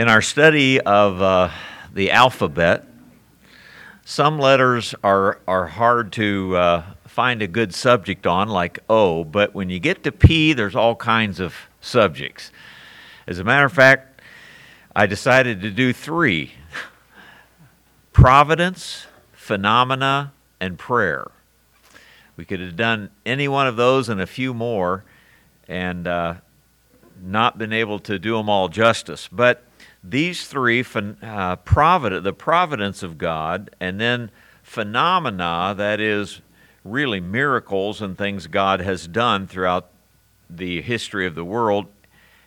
In our study of uh, the alphabet, some letters are, are hard to uh, find a good subject on, like O, but when you get to P, there's all kinds of subjects. As a matter of fact, I decided to do three providence, phenomena, and prayer. We could have done any one of those and a few more and uh, not been able to do them all justice. But these three, uh, providence, the providence of God, and then phenomena, that is really miracles and things God has done throughout the history of the world,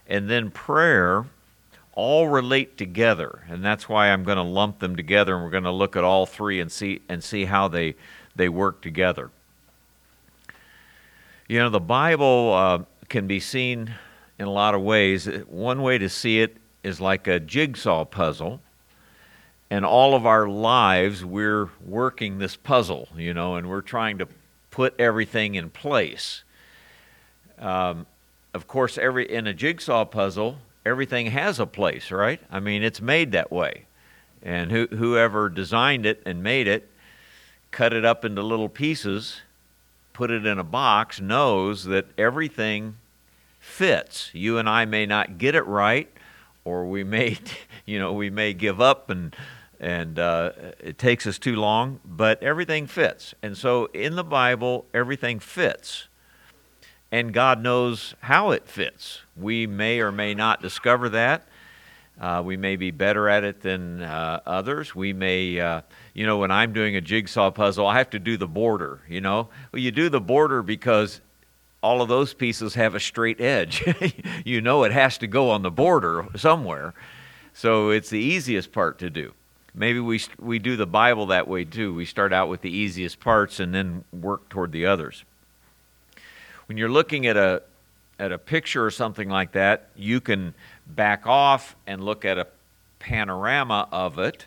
and then prayer, all relate together. And that's why I'm going to lump them together, and we're going to look at all three and see, and see how they, they work together. You know, the Bible uh, can be seen in a lot of ways. One way to see it is like a jigsaw puzzle. And all of our lives, we're working this puzzle, you know, and we're trying to put everything in place. Um, of course, every in a jigsaw puzzle, everything has a place, right? I mean, it's made that way. And who, whoever designed it and made it cut it up into little pieces, put it in a box, knows that everything fits. You and I may not get it right, or we may, you know, we may give up and and uh, it takes us too long. But everything fits, and so in the Bible, everything fits, and God knows how it fits. We may or may not discover that. Uh, we may be better at it than uh, others. We may, uh, you know, when I'm doing a jigsaw puzzle, I have to do the border. You know, well, you do the border because all of those pieces have a straight edge. you know it has to go on the border somewhere. So it's the easiest part to do. Maybe we, we do the Bible that way too. We start out with the easiest parts and then work toward the others. When you're looking at a, at a picture or something like that, you can back off and look at a panorama of it,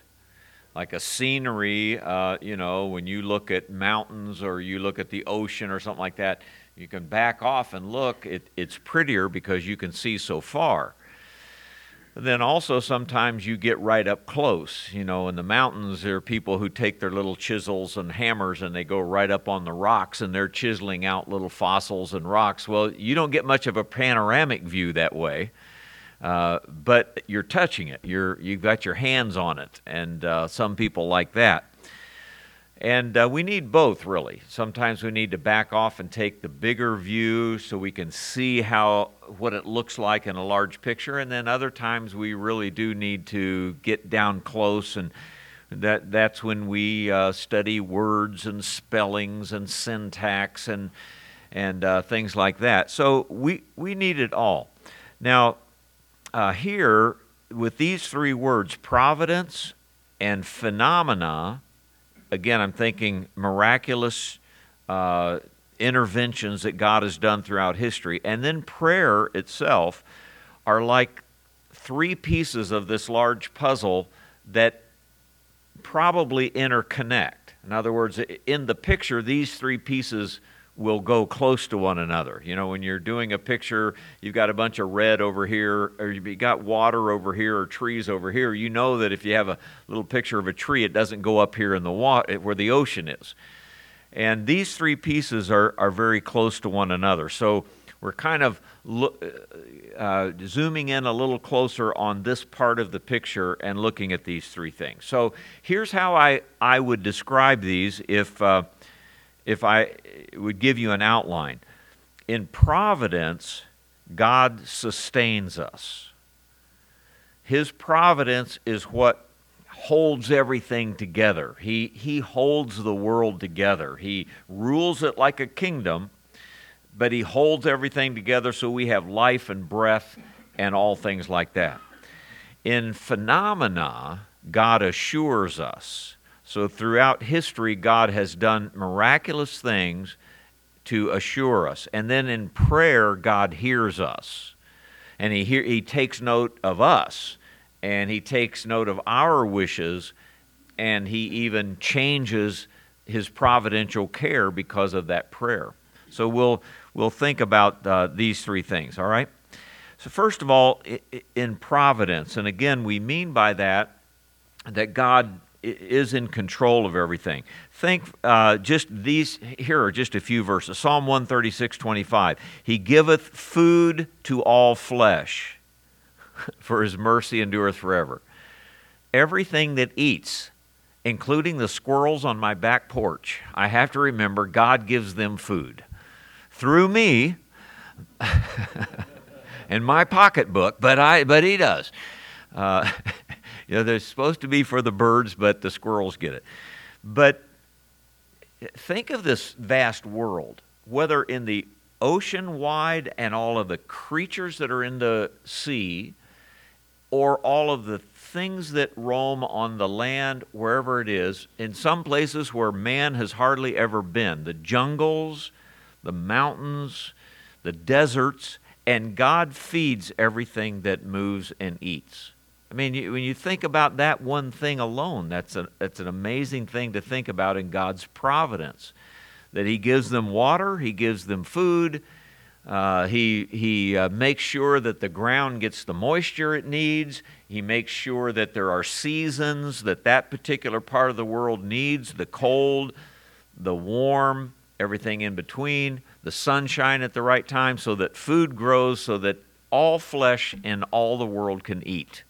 like a scenery. Uh, you know, when you look at mountains or you look at the ocean or something like that, you can back off and look. It, it's prettier because you can see so far. Then also sometimes you get right up close. You know, in the mountains there are people who take their little chisels and hammers and they go right up on the rocks and they're chiseling out little fossils and rocks. Well, you don't get much of a panoramic view that way. Uh, but you're touching it. You're you've got your hands on it, and uh, some people like that. And uh, we need both, really. Sometimes we need to back off and take the bigger view so we can see how what it looks like in a large picture. And then other times we really do need to get down close, and that that's when we uh, study words and spellings and syntax and and uh, things like that. So we we need it all. Now, uh, here with these three words, providence and phenomena again, I'm thinking miraculous uh, interventions that God has done throughout history. And then prayer itself are like three pieces of this large puzzle that probably interconnect. In other words, in the picture, these three pieces will go close to one another. You know, when you're doing a picture, you've got a bunch of red over here, or you've got water over here, or trees over here. You know that if you have a little picture of a tree, it doesn't go up here in the water where the ocean is. And these three pieces are, are very close to one another. So we're kind of uh, uh zooming in a little closer on this part of the picture and looking at these three things. So here's how I, I would describe these if. Uh, if I would give you an outline. In providence, God sustains us. His providence is what holds everything together. He, he holds the world together. He rules it like a kingdom, but He holds everything together so we have life and breath and all things like that. In phenomena, God assures us so, throughout history, God has done miraculous things to assure us. And then in prayer, God hears us. And he, hear, he takes note of us. And He takes note of our wishes. And He even changes His providential care because of that prayer. So, we'll, we'll think about uh, these three things, all right? So, first of all, in providence, and again, we mean by that that God is in control of everything. Think uh, just these, here are just a few verses Psalm 136 25. He giveth food to all flesh, for his mercy endureth forever. Everything that eats, including the squirrels on my back porch, I have to remember God gives them food. Through me, in my pocketbook, but I but he does. Uh, you know, they're supposed to be for the birds, but the squirrels get it. But think of this vast world, whether in the ocean wide and all of the creatures that are in the sea, or all of the things that roam on the land, wherever it is, in some places where man has hardly ever been the jungles, the mountains, the deserts, and God feeds everything that moves and eats. I mean, when you think about that one thing alone, that's, a, that's an amazing thing to think about in God's providence. That He gives them water, He gives them food, uh, He, he uh, makes sure that the ground gets the moisture it needs, He makes sure that there are seasons that that particular part of the world needs the cold, the warm, everything in between the sunshine at the right time so that food grows so that all flesh in all the world can eat.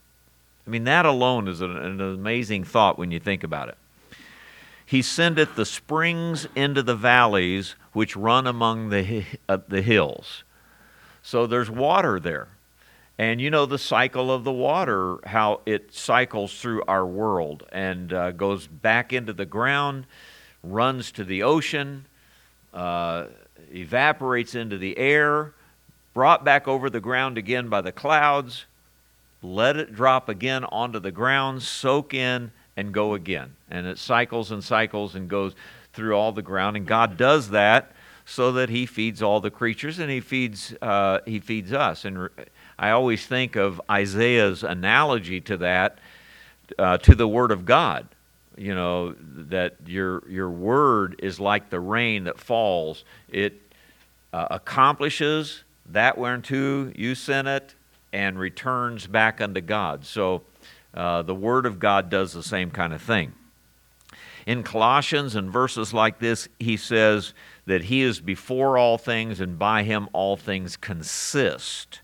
I mean, that alone is an, an amazing thought when you think about it. He sendeth the springs into the valleys which run among the, uh, the hills. So there's water there. And you know the cycle of the water, how it cycles through our world and uh, goes back into the ground, runs to the ocean, uh, evaporates into the air, brought back over the ground again by the clouds, let it drop again onto the ground, soak in, and go again. And it cycles and cycles and goes through all the ground. And God does that so that He feeds all the creatures and He feeds, uh, he feeds us. And I always think of Isaiah's analogy to that, uh, to the Word of God you know that your your word is like the rain that falls it uh, accomplishes that whereunto you sent it and returns back unto god so uh, the word of god does the same kind of thing in colossians and verses like this he says that he is before all things and by him all things consist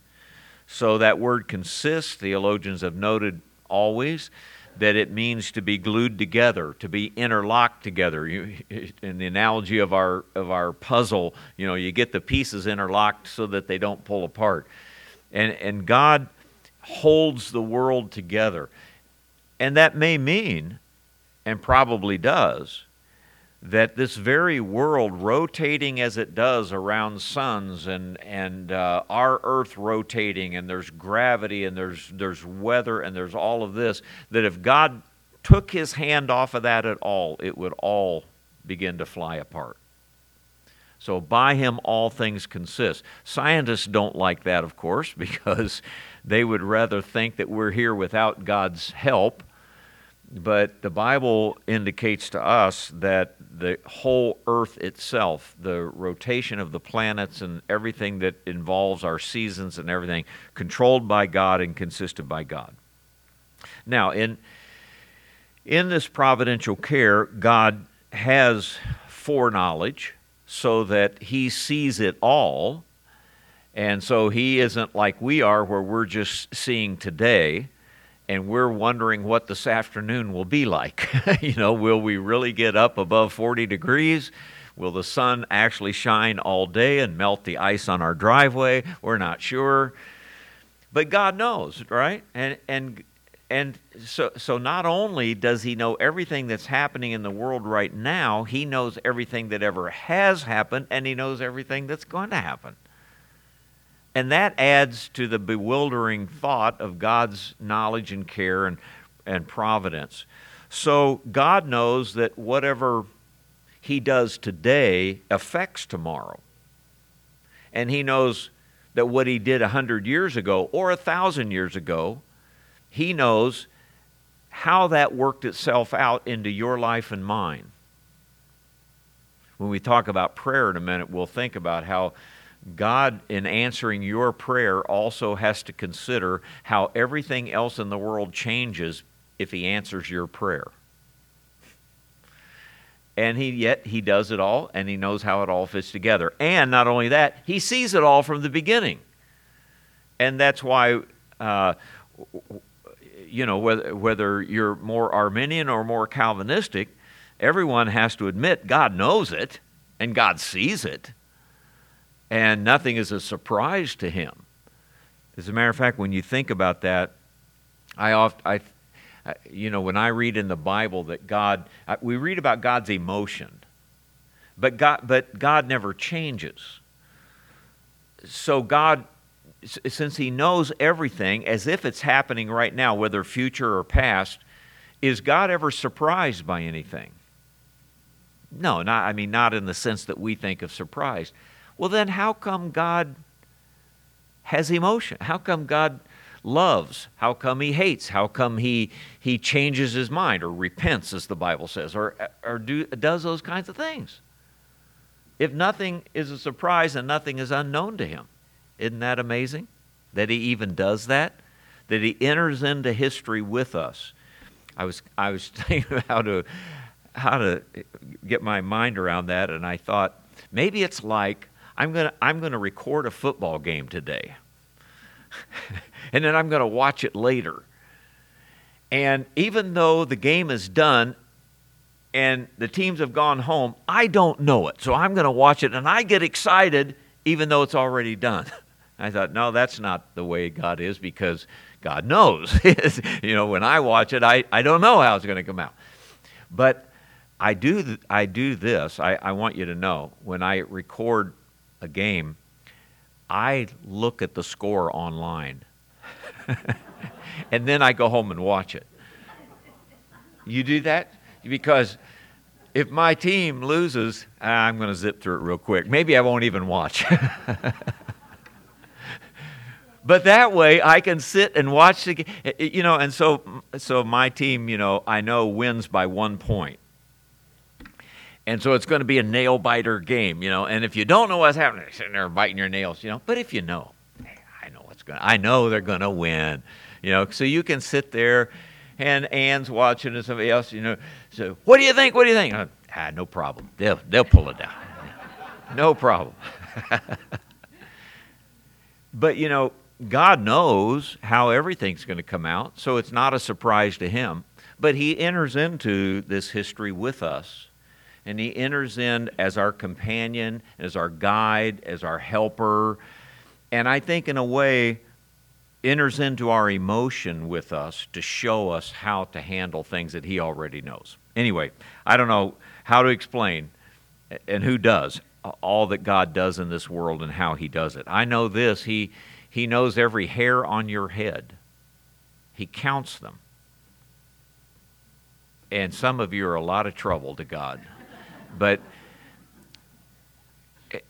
so that word consist theologians have noted always that it means to be glued together, to be interlocked together. You, in the analogy of our of our puzzle, you know, you get the pieces interlocked so that they don't pull apart. And and God holds the world together. And that may mean and probably does that this very world rotating as it does around suns and, and uh, our earth rotating and there's gravity and there's, there's weather and there's all of this that if god took his hand off of that at all it would all begin to fly apart so by him all things consist. Scientists don't like that of course because they would rather think that we're here without god's help. But the Bible indicates to us that the whole earth itself, the rotation of the planets and everything that involves our seasons and everything, controlled by God and consisted by God. Now, in, in this providential care, God has foreknowledge so that He sees it all. And so He isn't like we are, where we're just seeing today and we're wondering what this afternoon will be like. you know, will we really get up above 40 degrees? Will the sun actually shine all day and melt the ice on our driveway? We're not sure. But God knows, right? And and and so so not only does he know everything that's happening in the world right now, he knows everything that ever has happened and he knows everything that's going to happen. And that adds to the bewildering thought of God's knowledge and care and, and providence. So God knows that whatever He does today affects tomorrow. And He knows that what He did a hundred years ago or a thousand years ago, He knows how that worked itself out into your life and mine. When we talk about prayer in a minute, we'll think about how God, in answering your prayer, also has to consider how everything else in the world changes if He answers your prayer. And he yet he does it all, and he knows how it all fits together. And not only that, he sees it all from the beginning. And that's why, uh, you know, whether whether you're more Arminian or more Calvinistic, everyone has to admit God knows it and God sees it and nothing is a surprise to him. As a matter of fact, when you think about that, I oft, I, you know, when I read in the Bible that God, we read about God's emotion, but God, but God never changes. So God, since He knows everything as if it's happening right now, whether future or past, is God ever surprised by anything? No, not, I mean, not in the sense that we think of surprise. Well, then how come God has emotion? How come God loves? How come he hates? How come he, he changes his mind or repents, as the Bible says, or, or do, does those kinds of things? If nothing is a surprise and nothing is unknown to him, isn't that amazing? That he even does that? That he enters into history with us. I was, I was thinking how to, how to get my mind around that, and I thought maybe it's like I'm going to I'm going to record a football game today. and then I'm going to watch it later. And even though the game is done and the teams have gone home, I don't know it. So I'm going to watch it and I get excited even though it's already done. I thought, no, that's not the way God is because God knows. you know, when I watch it, I, I don't know how it's going to come out. But I do, th- I do this. I, I want you to know when I record a game, I look at the score online. and then I go home and watch it. You do that? Because if my team loses, I'm going to zip through it real quick. Maybe I won't even watch. but that way I can sit and watch the game. You know, and so, so my team, you know, I know wins by one point. And so it's going to be a nail biter game, you know. And if you don't know what's happening, you're sitting there biting your nails, you know. But if you know, I know what's going. I know they're going to win, you know. So you can sit there, and Ann's watching, and somebody else, you know. So what do you think? What do you think? Ah, no problem. They'll they'll pull it down. no problem. but you know, God knows how everything's going to come out, so it's not a surprise to Him. But He enters into this history with us and he enters in as our companion, as our guide, as our helper, and I think in a way enters into our emotion with us to show us how to handle things that he already knows. Anyway, I don't know how to explain and who does all that God does in this world and how he does it. I know this, he he knows every hair on your head. He counts them. And some of you are a lot of trouble to God. But eh,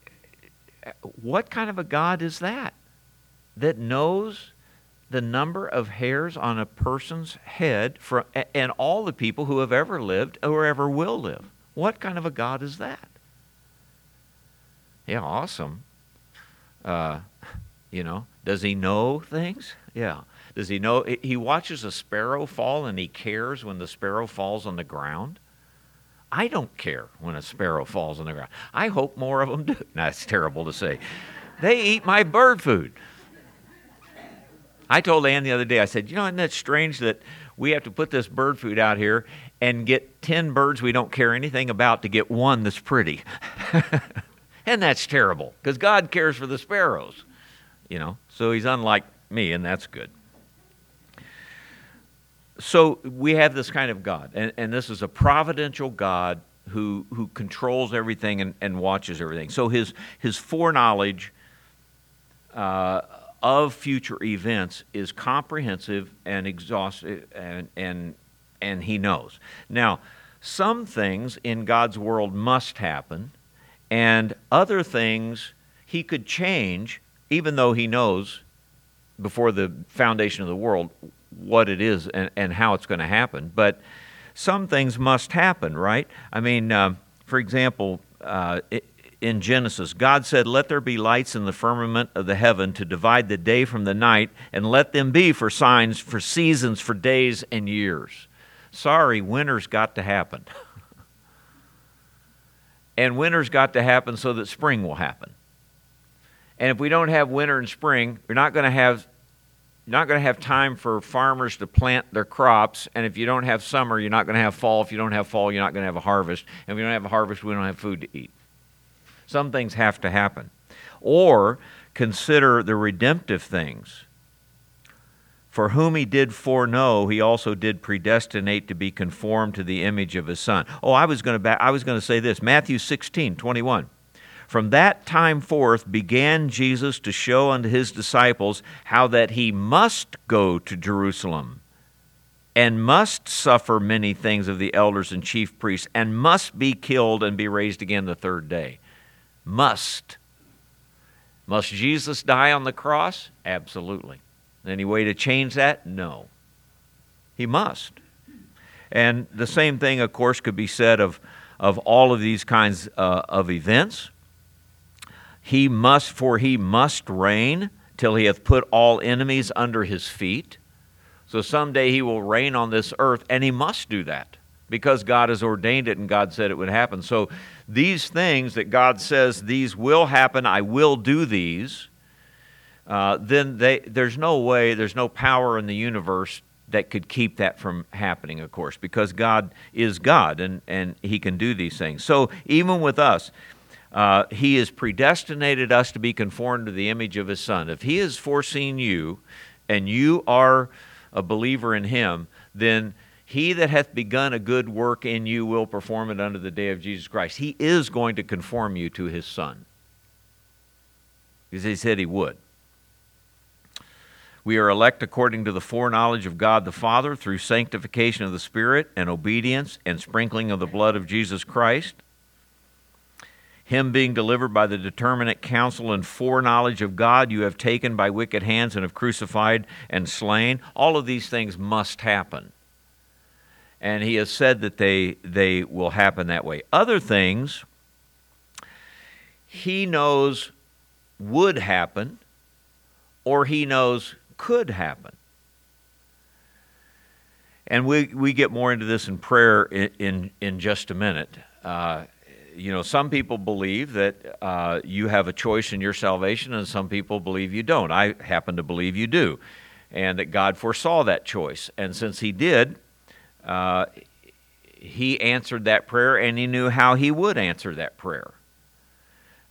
what kind of a God is that? That knows the number of hairs on a person's head for, and all the people who have ever lived or ever will live. What kind of a God is that? Yeah, awesome. Uh, you know, does he know things? Yeah. Does he know? He watches a sparrow fall and he cares when the sparrow falls on the ground. I don't care when a sparrow falls on the ground. I hope more of them do. That's terrible to say. They eat my bird food. I told Ann the other day, I said, you know, isn't that strange that we have to put this bird food out here and get 10 birds we don't care anything about to get one that's pretty? and that's terrible because God cares for the sparrows, you know, so he's unlike me, and that's good so we have this kind of God, and, and this is a providential God who who controls everything and, and watches everything. So his his foreknowledge uh, of future events is comprehensive and exhaustive, and and and he knows. Now, some things in God's world must happen, and other things he could change, even though he knows before the foundation of the world what it is and, and how it's going to happen. But some things must happen, right? I mean, uh, for example, uh, in Genesis. God said, Let there be lights in the firmament of the heaven to divide the day from the night, and let them be for signs, for seasons, for days and years. Sorry, winter's got to happen. and winter's got to happen so that spring will happen. And if we don't have winter and spring, we're not going to have you're not going to have time for farmers to plant their crops. And if you don't have summer, you're not going to have fall. If you don't have fall, you're not going to have a harvest. And if you don't have a harvest, we don't have food to eat. Some things have to happen. Or consider the redemptive things. For whom he did foreknow, he also did predestinate to be conformed to the image of his son. Oh, I was going to I was going to say this. Matthew 16, 21. From that time forth began Jesus to show unto his disciples how that he must go to Jerusalem and must suffer many things of the elders and chief priests and must be killed and be raised again the third day. Must. Must Jesus die on the cross? Absolutely. Any way to change that? No. He must. And the same thing, of course, could be said of, of all of these kinds uh, of events. He must, for he must reign till he hath put all enemies under his feet. So someday he will reign on this earth, and he must do that because God has ordained it and God said it would happen. So these things that God says, these will happen, I will do these, uh, then they, there's no way, there's no power in the universe that could keep that from happening, of course, because God is God and, and He can do these things. So even with us, uh, he has predestinated us to be conformed to the image of His Son. If He has foreseen you and you are a believer in Him, then He that hath begun a good work in you will perform it unto the day of Jesus Christ. He is going to conform you to His Son. Because He said He would. We are elect according to the foreknowledge of God the Father through sanctification of the Spirit and obedience and sprinkling of the blood of Jesus Christ him being delivered by the determinate counsel and foreknowledge of God, you have taken by wicked hands and have crucified and slain. All of these things must happen. And he has said that they, they will happen that way. Other things, he knows would happen or he knows could happen. And we, we get more into this in prayer in, in, in just a minute. Uh, you know, some people believe that uh, you have a choice in your salvation, and some people believe you don't. I happen to believe you do, and that God foresaw that choice. And since He did, uh, He answered that prayer, and He knew how He would answer that prayer.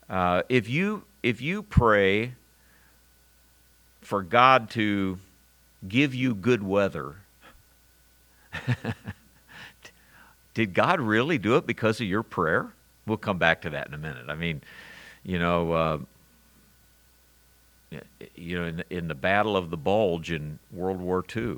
Uh, if you if you pray for God to give you good weather. Did God really do it because of your prayer? We'll come back to that in a minute. I mean, you know, uh, you know, in, in the Battle of the Bulge in World War II,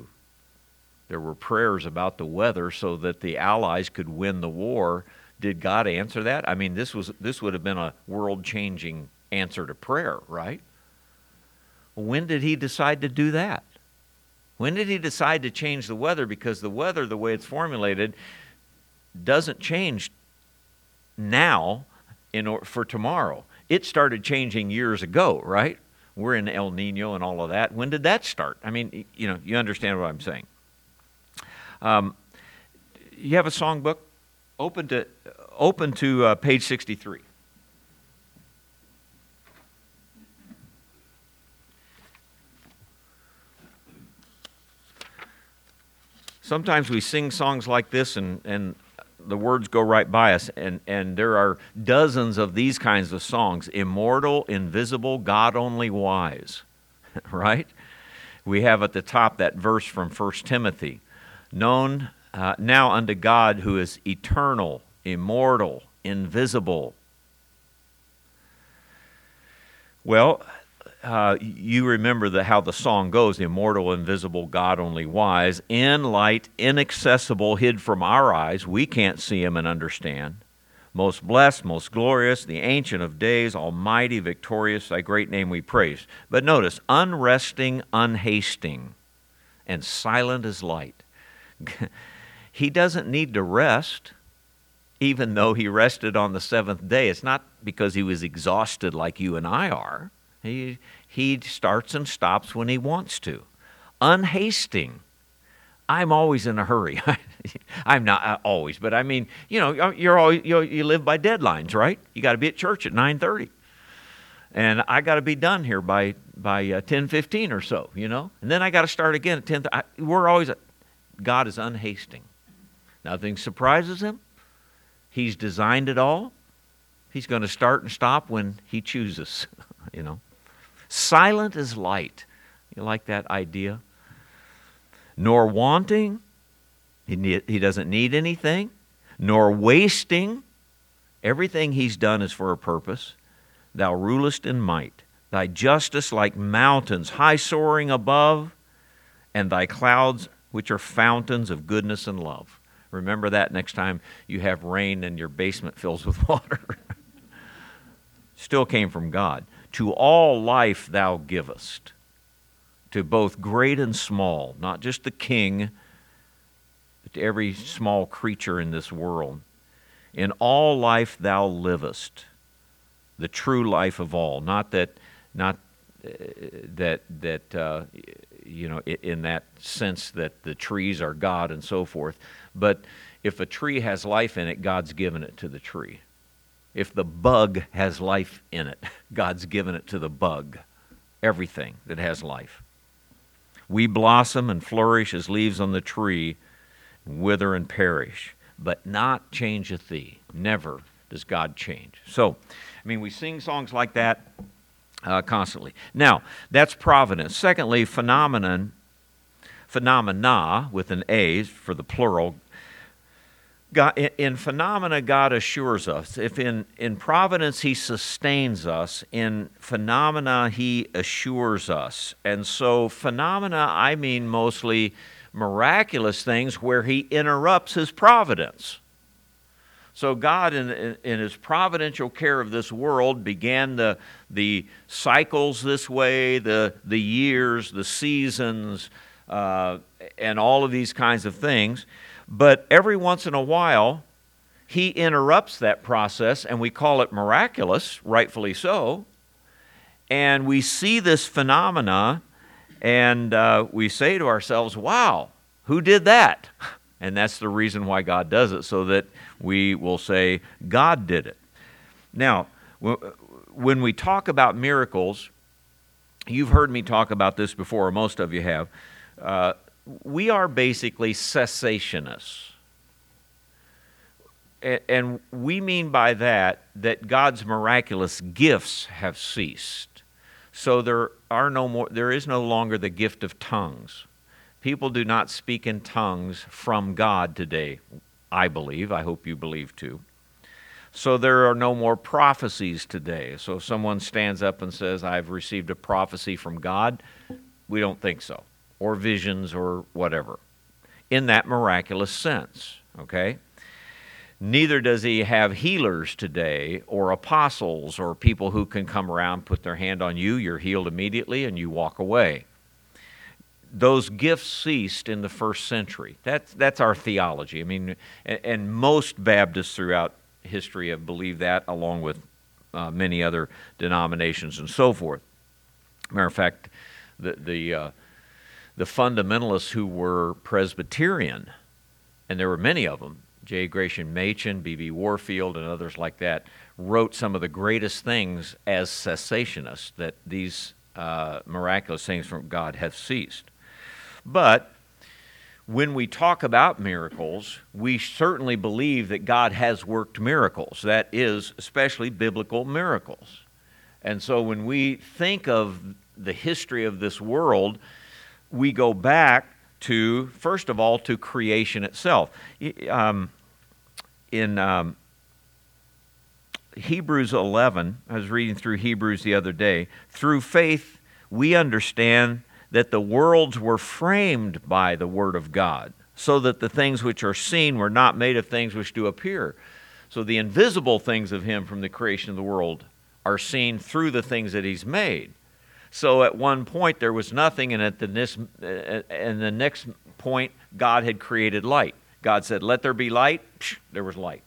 there were prayers about the weather so that the Allies could win the war. Did God answer that? I mean, this was this would have been a world-changing answer to prayer, right? When did he decide to do that? When did he decide to change the weather? Because the weather, the way it's formulated, doesn't change now in or, for tomorrow. It started changing years ago, right? We're in El Nino and all of that. When did that start? I mean, you know, you understand what I'm saying. Um, you have a songbook? Open to open to uh, page 63. Sometimes we sing songs like this and, and the words go right by us. And, and there are dozens of these kinds of songs immortal, invisible, God only wise. right? We have at the top that verse from 1 Timothy known uh, now unto God who is eternal, immortal, invisible. Well, uh, you remember the, how the song goes immortal, invisible, God only wise, in light, inaccessible, hid from our eyes. We can't see him and understand. Most blessed, most glorious, the Ancient of Days, Almighty, victorious, thy great name we praise. But notice, unresting, unhasting, and silent as light. he doesn't need to rest. even though he rested on the seventh day. It's not because he was exhausted like you and I are. He, he starts and stops when he wants to. Unhasting. I'm always in a hurry. I'm not uh, always, but I mean, you know, you're always, you, you live by deadlines, right? You got to be at church at 9:30, and I got to be done here by by uh, 10:15 or so, you know, and then I got to start again at 10. I, we're always God is unhasting. Nothing surprises him. He's designed it all. He's going to start and stop when he chooses, you know. Silent as light. You like that idea? Nor wanting, he, he doesn't need anything, nor wasting. Everything he's done is for a purpose. Thou rulest in might, thy justice like mountains, high soaring above, and thy clouds, which are fountains of goodness and love. Remember that next time you have rain and your basement fills with water. Still came from God. To all life thou givest, to both great and small, not just the king, but to every small creature in this world. In all life thou livest, the true life of all, not that, not uh, that that uh, you know in that sense that the trees are God and so forth, but if a tree has life in it, God's given it to the tree. If the bug has life in it, God's given it to the bug. Everything that has life. We blossom and flourish as leaves on the tree, wither and perish, but not changeth thee. Never does God change. So, I mean, we sing songs like that uh, constantly. Now, that's providence. Secondly, phenomenon, phenomena with an A for the plural, God, in phenomena, God assures us. If in, in providence He sustains us, in phenomena He assures us. And so, phenomena, I mean mostly miraculous things where He interrupts His providence. So, God, in, in His providential care of this world, began the, the cycles this way, the, the years, the seasons, uh, and all of these kinds of things. But every once in a while, he interrupts that process, and we call it miraculous, rightfully so. And we see this phenomena, and uh, we say to ourselves, wow, who did that? And that's the reason why God does it, so that we will say, God did it. Now, when we talk about miracles, you've heard me talk about this before, or most of you have. Uh, we are basically cessationists. And we mean by that that God's miraculous gifts have ceased. So there are no more there is no longer the gift of tongues. People do not speak in tongues from God today, I believe. I hope you believe too. So there are no more prophecies today. So if someone stands up and says, I've received a prophecy from God, we don't think so or visions or whatever in that miraculous sense, okay? Neither does he have healers today or apostles or people who can come around, put their hand on you, you're healed immediately, and you walk away. Those gifts ceased in the first century. That's, that's our theology. I mean, and, and most Baptists throughout history have believed that, along with uh, many other denominations and so forth. Matter of fact, the, the uh, the fundamentalists who were Presbyterian, and there were many of them, J. Gresham Machen, B.B. Warfield, and others like that, wrote some of the greatest things as cessationists that these uh, miraculous things from God have ceased. But when we talk about miracles, we certainly believe that God has worked miracles. That is, especially biblical miracles. And so when we think of the history of this world, we go back to, first of all, to creation itself. Um, in um, Hebrews 11, I was reading through Hebrews the other day, through faith, we understand that the worlds were framed by the Word of God, so that the things which are seen were not made of things which do appear. So the invisible things of Him from the creation of the world are seen through the things that He's made. So at one point there was nothing, and at the next, and the next point, God had created light. God said, "Let there be light." Psh, there was light.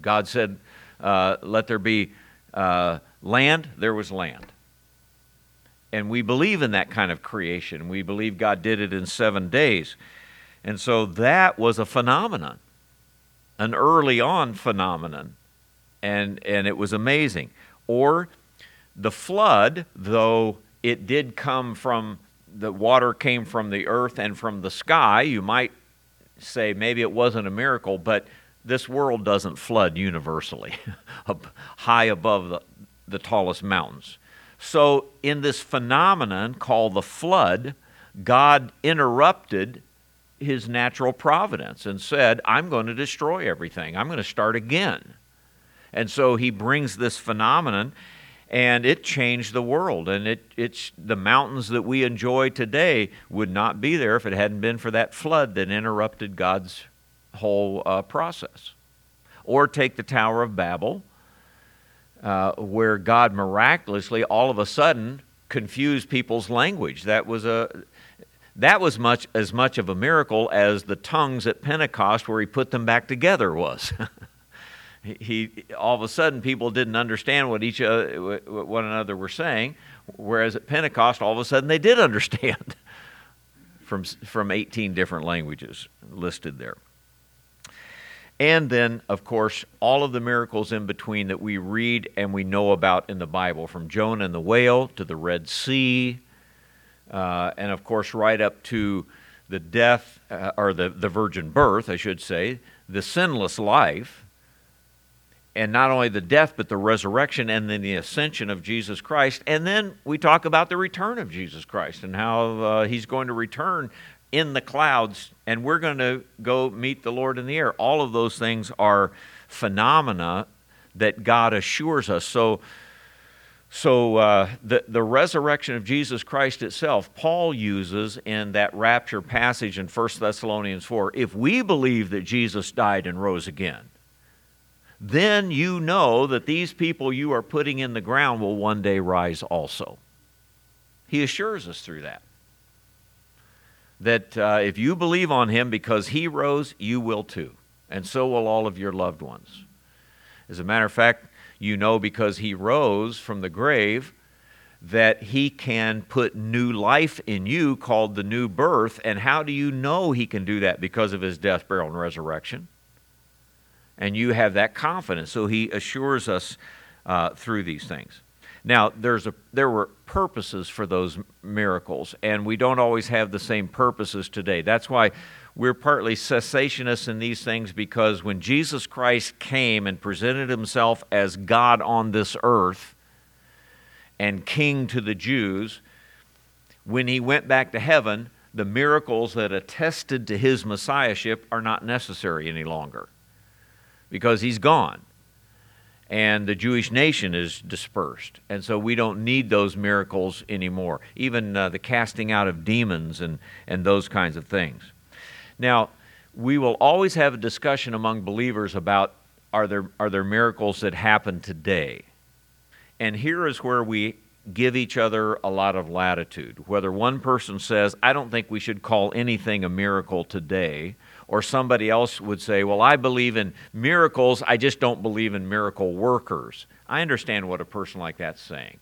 God said, uh, Let there be uh, land, there was land. And we believe in that kind of creation. We believe God did it in seven days. And so that was a phenomenon, an early on phenomenon. And, and it was amazing. Or the flood, though it did come from the water came from the earth and from the sky, you might say maybe it wasn't a miracle, but this world doesn't flood universally, high above the, the tallest mountains. So, in this phenomenon called the flood, God interrupted his natural providence and said, I'm going to destroy everything. I'm going to start again. And so he brings this phenomenon and it changed the world. And it, it's the mountains that we enjoy today would not be there if it hadn't been for that flood that interrupted God's whole uh, process. Or take the Tower of Babel, uh, where God miraculously, all of a sudden, confused people's language. That was a that was much as much of a miracle as the tongues at Pentecost, where he put them back together, was. he all of a sudden people didn't understand what each other, what one another were saying, whereas at Pentecost all of a sudden they did understand from from 18 different languages listed there. And then, of course, all of the miracles in between that we read and we know about in the Bible, from Jonah and the whale to the Red Sea, uh, and of course, right up to the death, uh, or the, the virgin birth, I should say, the sinless life, and not only the death, but the resurrection and then the ascension of Jesus Christ. And then we talk about the return of Jesus Christ and how uh, he's going to return in the clouds and we're going to go meet the Lord in the air. All of those things are phenomena that God assures us. So, so uh, the, the resurrection of Jesus Christ itself, Paul uses in that rapture passage in 1 Thessalonians 4. If we believe that Jesus died and rose again, then you know that these people you are putting in the ground will one day rise also. He assures us through that. That uh, if you believe on him because he rose, you will too. And so will all of your loved ones. As a matter of fact, you know because he rose from the grave that he can put new life in you called the new birth. And how do you know he can do that? Because of his death, burial, and resurrection and you have that confidence. So he assures us uh, through these things. Now, there's a, there were purposes for those miracles, and we don't always have the same purposes today. That's why we're partly cessationists in these things because when Jesus Christ came and presented himself as God on this earth and king to the Jews, when he went back to heaven, the miracles that attested to his messiahship are not necessary any longer because he's gone. And the Jewish nation is dispersed. And so we don't need those miracles anymore, even uh, the casting out of demons and, and those kinds of things. Now, we will always have a discussion among believers about are there, are there miracles that happen today? And here is where we give each other a lot of latitude. Whether one person says, I don't think we should call anything a miracle today, or somebody else would say, Well, I believe in miracles, I just don't believe in miracle workers. I understand what a person like that's saying.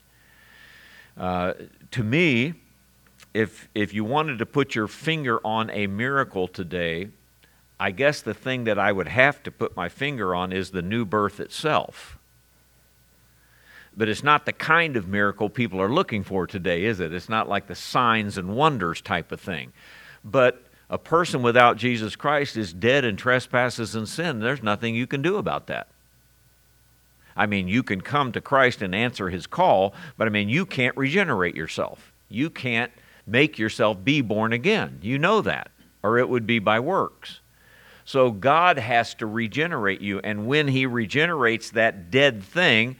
Uh, to me, if, if you wanted to put your finger on a miracle today, I guess the thing that I would have to put my finger on is the new birth itself. But it's not the kind of miracle people are looking for today, is it? It's not like the signs and wonders type of thing. But a person without Jesus Christ is dead in trespasses and sin. There's nothing you can do about that. I mean, you can come to Christ and answer his call, but I mean, you can't regenerate yourself. You can't make yourself be born again. You know that, or it would be by works. So God has to regenerate you, and when he regenerates that dead thing,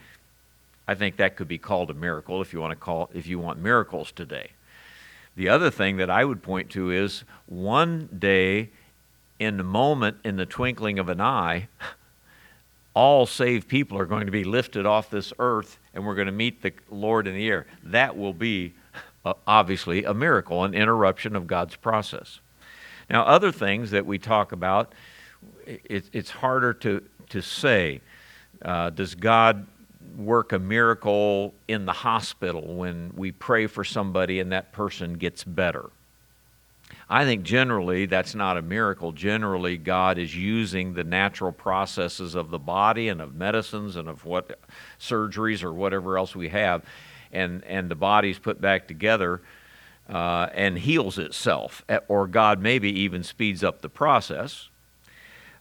I think that could be called a miracle if you want to call if you want miracles today. The other thing that I would point to is one day, in the moment, in the twinkling of an eye, all saved people are going to be lifted off this earth and we're going to meet the Lord in the air. That will be uh, obviously a miracle, an interruption of God's process. Now, other things that we talk about, it, it's harder to, to say. Uh, does God work a miracle in the hospital when we pray for somebody and that person gets better? I think generally that's not a miracle. Generally, God is using the natural processes of the body and of medicines and of what surgeries or whatever else we have, and, and the body's put back together uh, and heals itself, or God maybe even speeds up the process.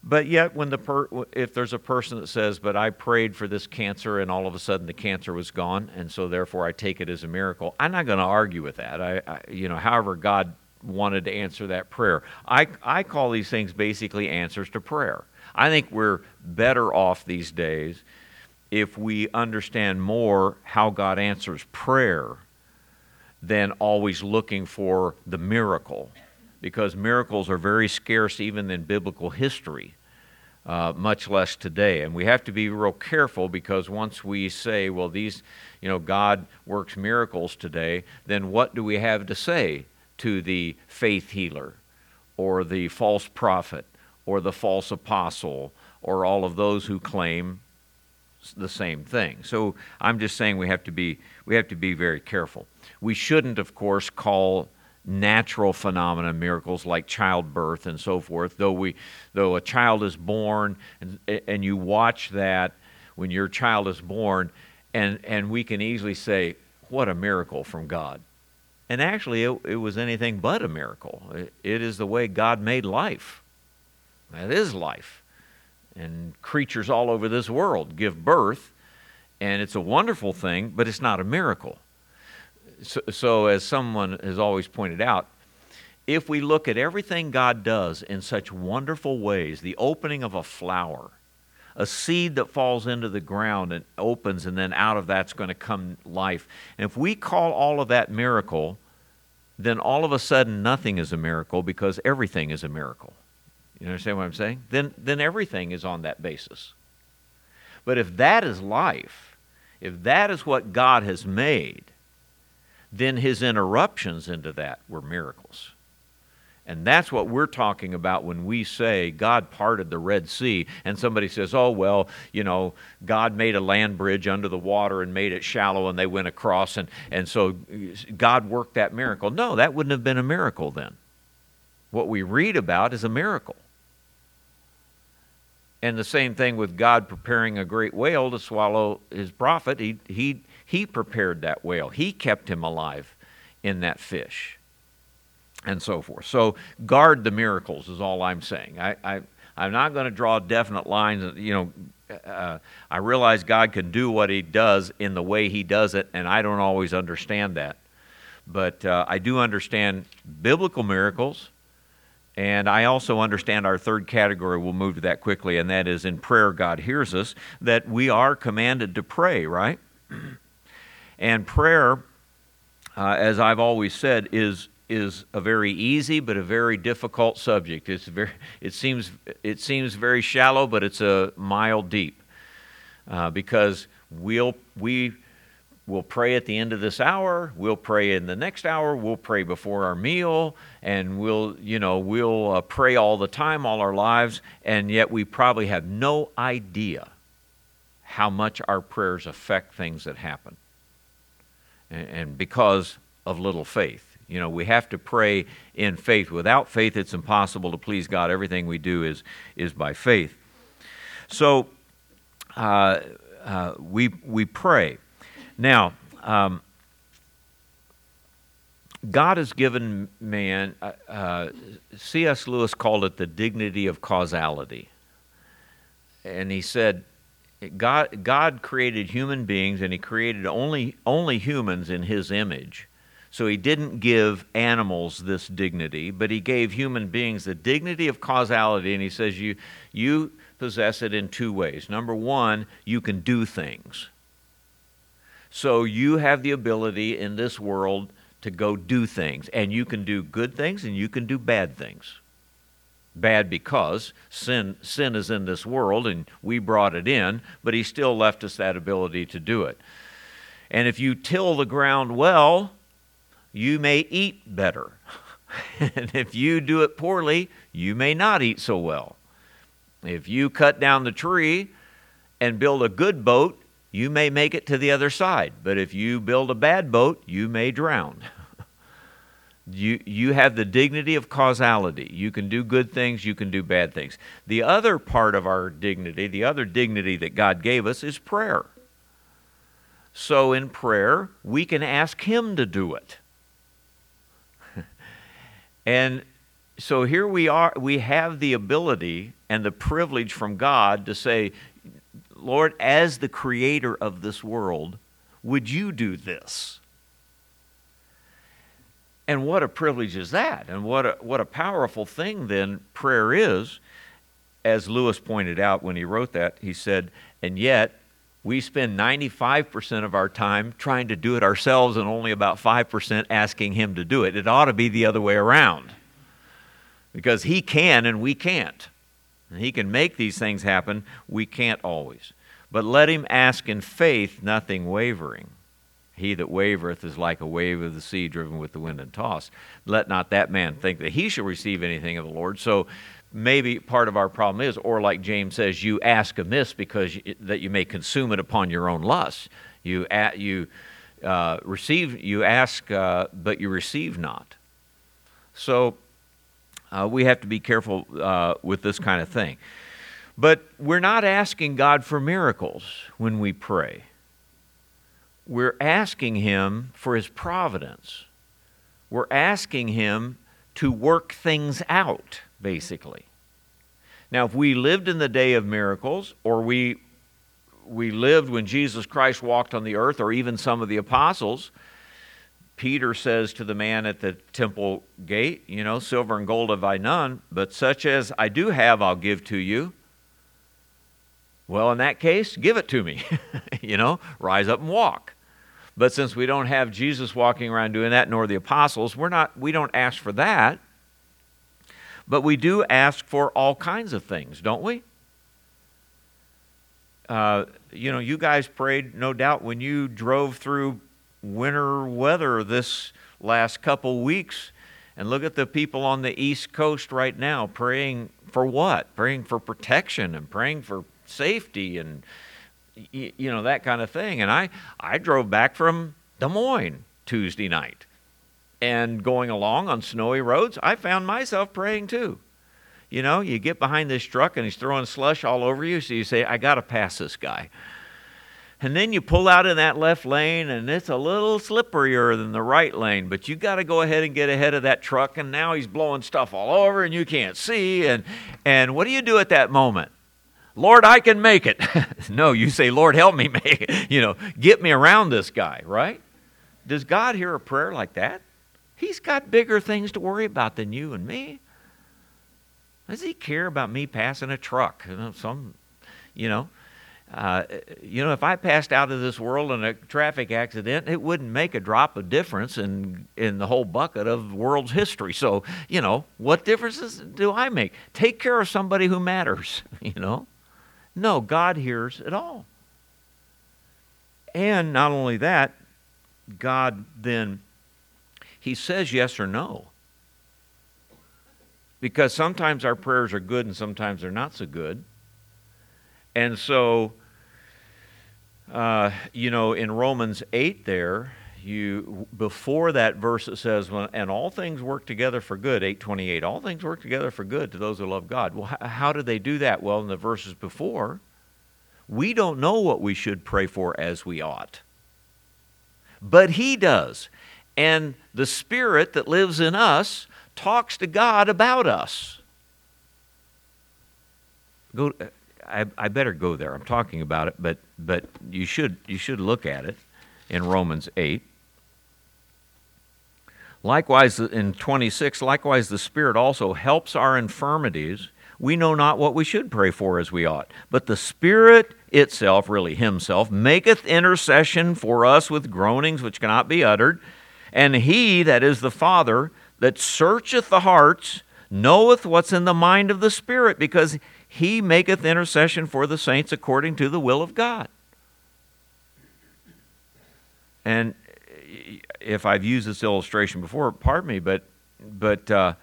But yet, when the per- if there's a person that says, "But I prayed for this cancer, and all of a sudden the cancer was gone, and so therefore I take it as a miracle," I'm not going to argue with that. I, I, you know, however God wanted to answer that prayer. I, I call these things basically answers to prayer. I think we're better off these days if we understand more how God answers prayer than always looking for the miracle, because miracles are very scarce even in biblical history. Uh, much less today. And we have to be real careful because once we say, well, these, you know, God works miracles today, then what do we have to say to the faith healer or the false prophet or the false apostle or all of those who claim the same thing. So I'm just saying we have to be we have to be very careful. We shouldn't of course call natural phenomena miracles like childbirth and so forth though we though a child is born and and you watch that when your child is born and and we can easily say what a miracle from God and actually, it, it was anything but a miracle. It, it is the way God made life. That is life. And creatures all over this world give birth, and it's a wonderful thing, but it's not a miracle. So, so, as someone has always pointed out, if we look at everything God does in such wonderful ways, the opening of a flower, a seed that falls into the ground and opens, and then out of that's going to come life. And if we call all of that miracle, then all of a sudden nothing is a miracle because everything is a miracle. You understand what I'm saying? Then, then everything is on that basis. But if that is life, if that is what God has made, then his interruptions into that were miracles. And that's what we're talking about when we say God parted the Red Sea. And somebody says, oh, well, you know, God made a land bridge under the water and made it shallow and they went across. And, and so God worked that miracle. No, that wouldn't have been a miracle then. What we read about is a miracle. And the same thing with God preparing a great whale to swallow his prophet. He, he, he prepared that whale, he kept him alive in that fish and so forth. So guard the miracles is all I'm saying. I, I I'm not going to draw definite lines. You know, uh, I realize God can do what He does in the way He does it, and I don't always understand that. But uh, I do understand biblical miracles, and I also understand our third category. We'll move to that quickly, and that is in prayer, God hears us, that we are commanded to pray, right? and prayer, uh, as I've always said, is is a very easy but a very difficult subject. It's very, it, seems, it seems very shallow, but it's a mile deep. Uh, because we'll, we will pray at the end of this hour, we'll pray in the next hour, we'll pray before our meal, and we'll, you know, we'll uh, pray all the time, all our lives, and yet we probably have no idea how much our prayers affect things that happen. And, because of little faith. You know, we have to pray in faith. Without faith, it's impossible to please God. Everything we do is, is by faith. So uh, uh, we, we pray. Now, um, God has given man, uh, uh C.S. Lewis called it the dignity of causality. And he said, God, God created human beings and he created only, only humans in his image. So he didn't give animals this dignity, but he gave human beings the dignity of causality, and he says you, you possess it in two ways. Number one, you can do things. So you have the ability in this world to go do things, and you can do good things and you can do bad things. Bad because sin, sin is in this world and we brought it in, but he still left us that ability to do it. And if you till the ground well, you may eat better. and if you do it poorly, you may not eat so well. If you cut down the tree and build a good boat, you may make it to the other side. But if you build a bad boat, you may drown. you, you have the dignity of causality. You can do good things, you can do bad things. The other part of our dignity, the other dignity that God gave us, is prayer. So in prayer, we can ask Him to do it. and so here we are, we have the ability and the privilege from God to say, Lord, as the creator of this world, would you do this? And what a privilege is that? And what a, what a powerful thing then prayer is. As Lewis pointed out when he wrote that, he said, and yet we spend 95% of our time trying to do it ourselves and only about 5% asking Him to do it. It ought to be the other way around because He can and we can't. And he can make these things happen. We can't always. But let him ask in faith, nothing wavering. He that wavereth is like a wave of the sea driven with the wind and tossed. Let not that man think that he shall receive anything of the Lord. So maybe part of our problem is, or like James says, you ask amiss because you, that you may consume it upon your own lust. You, you uh, receive, you ask, uh, but you receive not. So uh, we have to be careful uh, with this kind of thing. But we're not asking God for miracles when we pray. We're asking Him for His providence. We're asking Him to work things out, basically. Now, if we lived in the day of miracles, or we, we lived when Jesus Christ walked on the earth, or even some of the apostles, Peter says to the man at the temple gate, You know, silver and gold have I none, but such as I do have, I'll give to you. Well, in that case, give it to me. you know, rise up and walk. But since we don't have Jesus walking around doing that, nor the apostles, we're not, we don't ask for that. But we do ask for all kinds of things, don't we? Uh, you know, you guys prayed, no doubt, when you drove through winter weather this last couple weeks. And look at the people on the East Coast right now praying for what? Praying for protection and praying for safety and you know that kind of thing. And I I drove back from Des Moines Tuesday night. And going along on snowy roads, I found myself praying too. You know, you get behind this truck and he's throwing slush all over you, so you say, I got to pass this guy. And then you pull out in that left lane, and it's a little slipperier than the right lane, but you got to go ahead and get ahead of that truck, and now he's blowing stuff all over, and you can't see. And, and what do you do at that moment? Lord, I can make it. no, you say, Lord, help me make it. You know, get me around this guy, right? Does God hear a prayer like that? He's got bigger things to worry about than you and me. Does he care about me passing a truck? You know, some, you know, uh, you know, if I passed out of this world in a traffic accident, it wouldn't make a drop of difference in, in the whole bucket of world's history. So, you know, what differences do I make? Take care of somebody who matters, you know? No, God hears it all. And not only that, God then, He says yes or no. Because sometimes our prayers are good and sometimes they're not so good. And so, uh, you know, in Romans 8 there, you before that verse it says and all things work together for good 828 all things work together for good to those who love god. Well how, do they do that? Well in the verses before we don't know what we should pray for as we ought. But he does. And the spirit that lives in us talks to god about us. Go I, I better go there. I'm talking about it, but but you should you should look at it in Romans eight. Likewise, in 26, likewise, the Spirit also helps our infirmities. We know not what we should pray for as we ought. But the Spirit itself, really Himself, maketh intercession for us with groanings which cannot be uttered. And He, that is the Father, that searcheth the hearts, knoweth what's in the mind of the Spirit, because he maketh intercession for the saints according to the will of God. And if I've used this illustration before, pardon me, but but uh,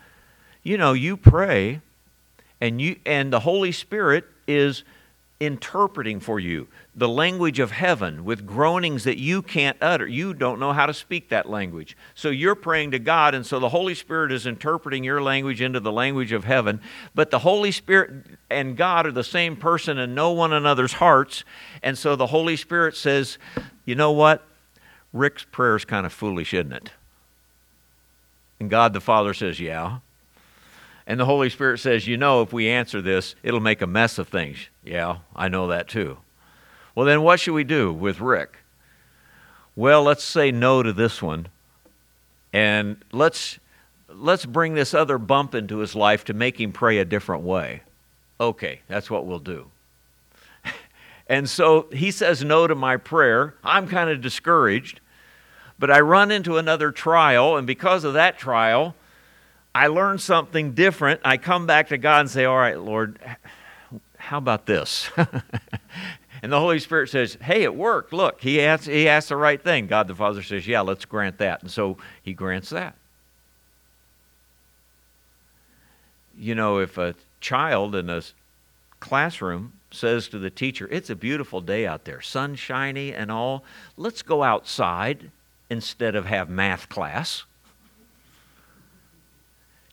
you know, you pray, And you and the Holy Spirit is interpreting for you the language of heaven with groanings that you can't utter. You don't know how to speak that language. So you're praying to God, and so the Holy Spirit is interpreting your language into the language of heaven. But the Holy Spirit and God are the same person and know one another's hearts. And so the Holy Spirit says, you know what? Rick's prayer is kind of foolish, isn't it? And God the Father says, yeah. And the Holy Spirit says, you know, if we answer this, it'll make a mess of things. Yeah, I know that too. Well, then what should we do with Rick? Well, let's say no to this one. And let's let's bring this other bump into his life to make him pray a different way. Okay, that's what we'll do. and so he says no to my prayer. I'm kind of discouraged, but I run into another trial, and because of that trial, I learn something different. I come back to God and say, All right, Lord, how about this? and the Holy Spirit says, Hey, it worked. Look, he asked, he asked the right thing. God the Father says, Yeah, let's grant that. And so he grants that. You know, if a child in a classroom says to the teacher, It's a beautiful day out there, sunshiny and all, let's go outside instead of have math class.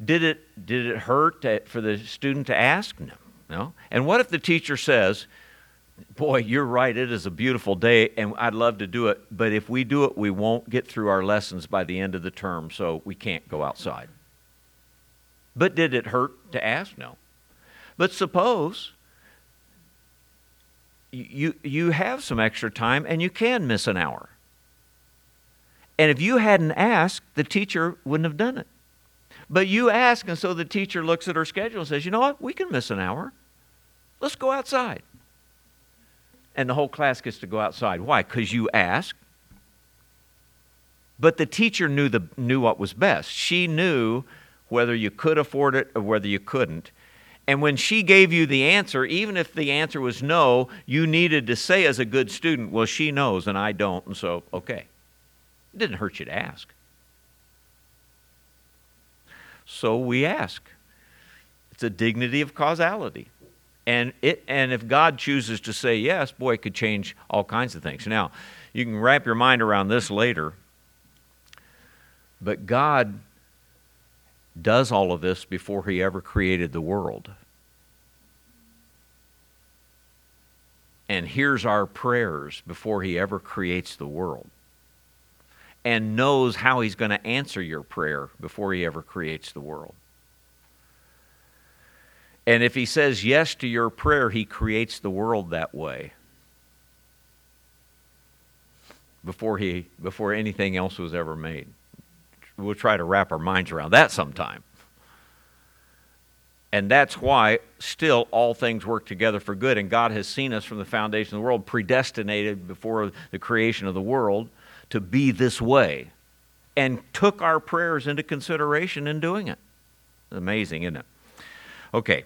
Did it, did it hurt to, for the student to ask? No. No. And what if the teacher says, Boy, you're right, it is a beautiful day, and I'd love to do it, but if we do it, we won't get through our lessons by the end of the term, so we can't go outside. But did it hurt to ask? No. But suppose you, you have some extra time and you can miss an hour. And if you hadn't asked, the teacher wouldn't have done it. But you ask, and so the teacher looks at her schedule and says, You know what? We can miss an hour. Let's go outside. And the whole class gets to go outside. Why? Because you asked. But the teacher knew, the, knew what was best. She knew whether you could afford it or whether you couldn't. And when she gave you the answer, even if the answer was no, you needed to say as a good student, Well, she knows and I don't, and so, okay. It didn't hurt you to ask. So we ask. It's a dignity of causality. And, it, and if God chooses to say yes, boy, it could change all kinds of things. Now, you can wrap your mind around this later, but God does all of this before He ever created the world. And hears our prayers before He ever creates the world and knows how he's going to answer your prayer before he ever creates the world. And if he says yes to your prayer, he creates the world that way. Before he before anything else was ever made. We'll try to wrap our minds around that sometime. And that's why still all things work together for good. And God has seen us from the foundation of the world, predestinated before the creation of the world to be this way and took our prayers into consideration in doing it. Amazing, isn't it? Okay.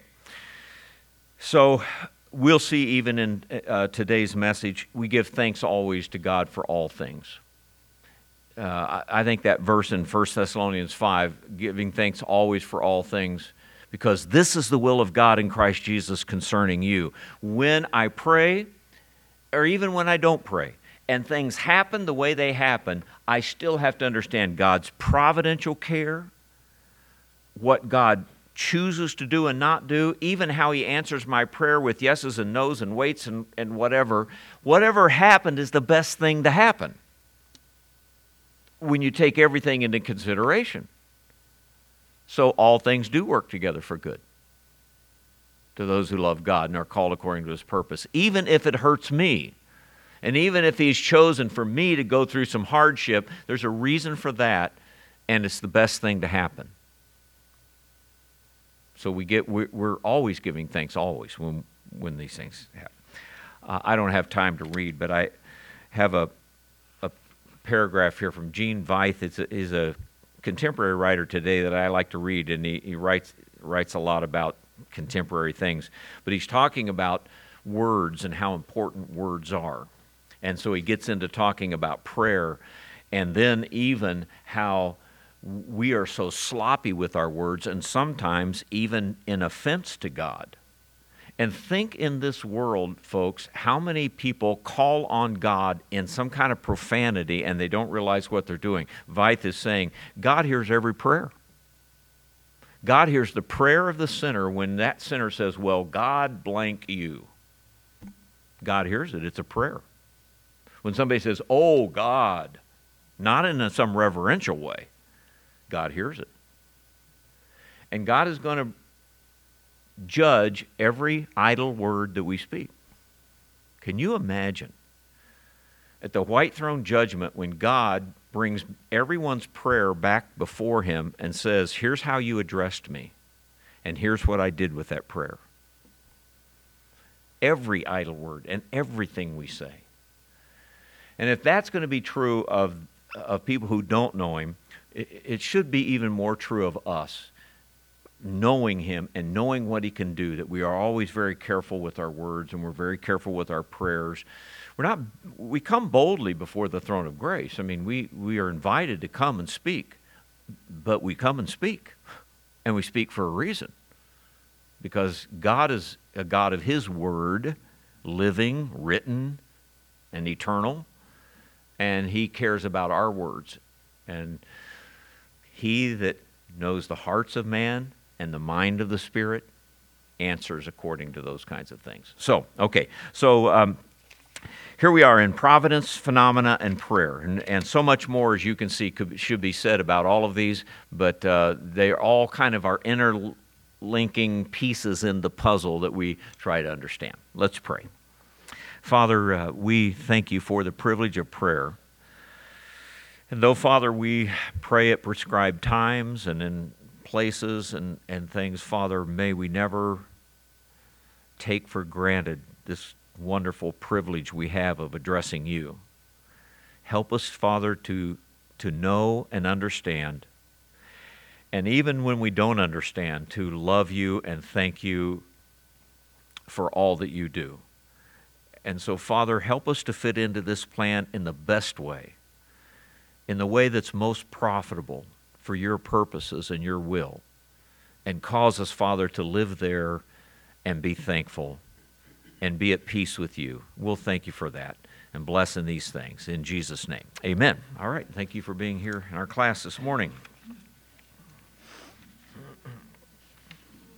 So we'll see even in uh, today's message, we give thanks always to God for all things. Uh, I, think that verse in 1 Thessalonians 5, giving thanks always for all things, because this is the will of God in Christ Jesus concerning you. When I pray, or even when I don't pray, and things happen the way they happen, I still have to understand God's providential care, what God chooses to do and not do, even how He answers my prayer with yeses and nos and waits and, and whatever. Whatever happened is the best thing to happen when you take everything into consideration. So all things do work together for good to those who love God and are called according to His purpose, even if it hurts me and even if He's chosen for me to go through some hardship, there's a reason for that, and it's the best thing to happen. So we get we're always giving thanks always when when these things happen. Uh, I don't have time to read, but I have a a paragraph here from Gene Veith. It's a, is a contemporary writer today that I like to read, and he, he writes writes a lot about contemporary things. But he's talking about words and how important words are. And so he gets into talking about prayer and then even how we are so sloppy with our words and sometimes even in offense to God. And think in this world, folks, how many people call on God in some kind of profanity and they don't realize what they're doing. Veith is saying, God hears every prayer. God hears the prayer of the sinner when that sinner says, Well, God blank you. God hears it. It's a prayer. When somebody says, Oh, God, not in some reverential way, God hears it. And God is going to judge every idle word that we speak. Can you imagine at the white throne judgment when God brings everyone's prayer back before him and says, Here's how you addressed me, and here's what I did with that prayer? Every idle word and everything we say. And if that's going to be true of, of people who don't know him, it, it should be even more true of us knowing him and knowing what he can do that we are always very careful with our words and we're very careful with our prayers. We're not we come boldly before the throne of grace. I mean we we are invited to come and speak but we come and speak and we speak for a reason. Because god is a god of his word living written and eternal and he cares about our words and he that knows the hearts of man and the mind of the Spirit answers according to those kinds of things. So, okay, so um, here we are in providence, phenomena, and prayer. And, and so much more, as you can see, could, should be said about all of these, but uh, they are all kind of our interlinking pieces in the puzzle that we try to understand. Let's pray. Father, uh, we thank you for the privilege of prayer. And though, Father, we pray at prescribed times and in places and, and things, Father, may we never take for granted this wonderful privilege we have of addressing you. Help us, Father, to, to know and understand. And even when we don't understand, to love you and thank you for all that you do. And so, Father, help us to fit into this plan in the best way, in the way that's most profitable for your purposes and your will. And cause us, Father, to live there and be thankful and be at peace with you. We'll thank you for that and bless in these things. In Jesus' name. Amen. All right. Thank you for being here in our class this morning.